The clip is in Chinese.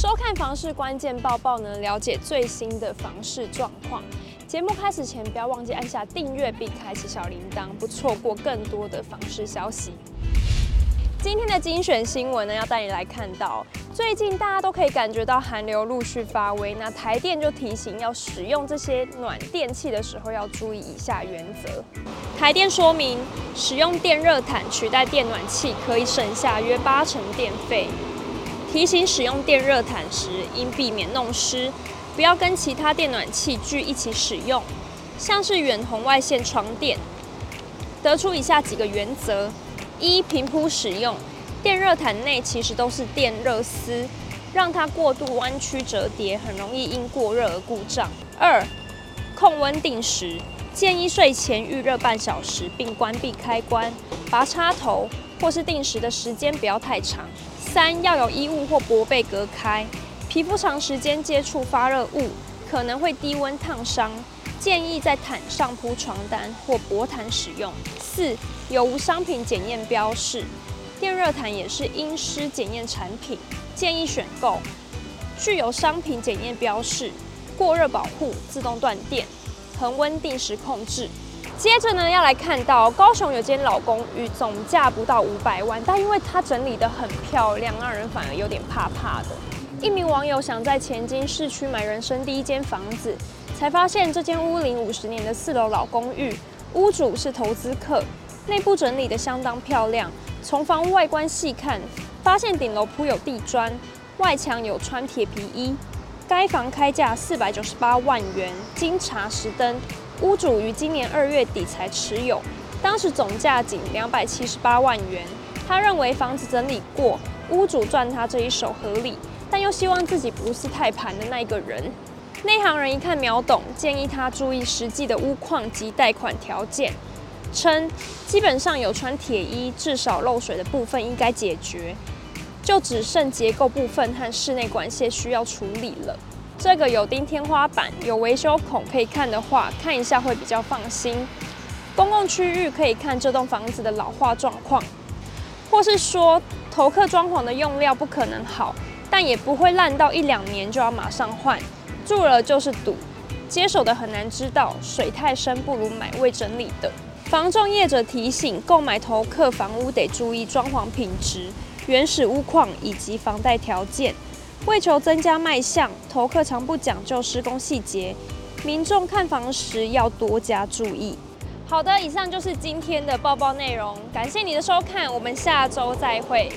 收看房市关键报报呢，了解最新的房市状况。节目开始前，不要忘记按下订阅并开启小铃铛，不错过更多的房市消息。今天的精选新闻呢，要带你来看到，最近大家都可以感觉到寒流陆续发威，那台电就提醒要使用这些暖电器的时候要注意以下原则。台电说明，使用电热毯取代电暖器可以省下约八成电费。提醒使用电热毯时，应避免弄湿，不要跟其他电暖器具一起使用，像是远红外线床垫。得出以下几个原则：一、平铺使用，电热毯内其实都是电热丝，让它过度弯曲折叠，很容易因过热而故障。二、控温定时，建议睡前预热半小时，并关闭开关，拔插头，或是定时的时间不要太长。三、要有衣物或薄被隔开，皮肤长时间接触发热物可能会低温烫伤，建议在毯上铺床单或薄毯使用。四、有无商品检验标示，电热毯也是阴湿检验产品，建议选购具有商品检验标示、过热保护、自动断电、恒温定时控制。接着呢，要来看到高雄有间老公寓，总价不到五百万，但因为它整理得很漂亮，让人反而有点怕怕的。一名网友想在前金市区买人生第一间房子，才发现这间屋龄五十年的四楼老公寓，屋主是投资客，内部整理得相当漂亮。从房屋外观细看，发现顶楼铺有地砖，外墙有穿铁皮衣。该房开价四百九十八万元，经查实登。屋主于今年二月底才持有，当时总价仅两百七十八万元。他认为房子整理过，屋主赚他这一手合理，但又希望自己不是太盘的那个人。内行人一看秒懂，建议他注意实际的屋况及贷款条件，称基本上有穿铁衣，至少漏水的部分应该解决，就只剩结构部分和室内管线需要处理了。这个有钉天花板，有维修孔，可以看的话，看一下会比较放心。公共区域可以看这栋房子的老化状况，或是说头客装潢的用料不可能好，但也不会烂到一两年就要马上换。住了就是赌，接手的很难知道，水太深不如买未整理的。房仲业者提醒，购买头客房屋得注意装潢品质、原始屋况以及房贷条件。为求增加卖相，投客常不讲究施工细节，民众看房时要多加注意。好的，以上就是今天的报报内容，感谢你的收看，我们下周再会。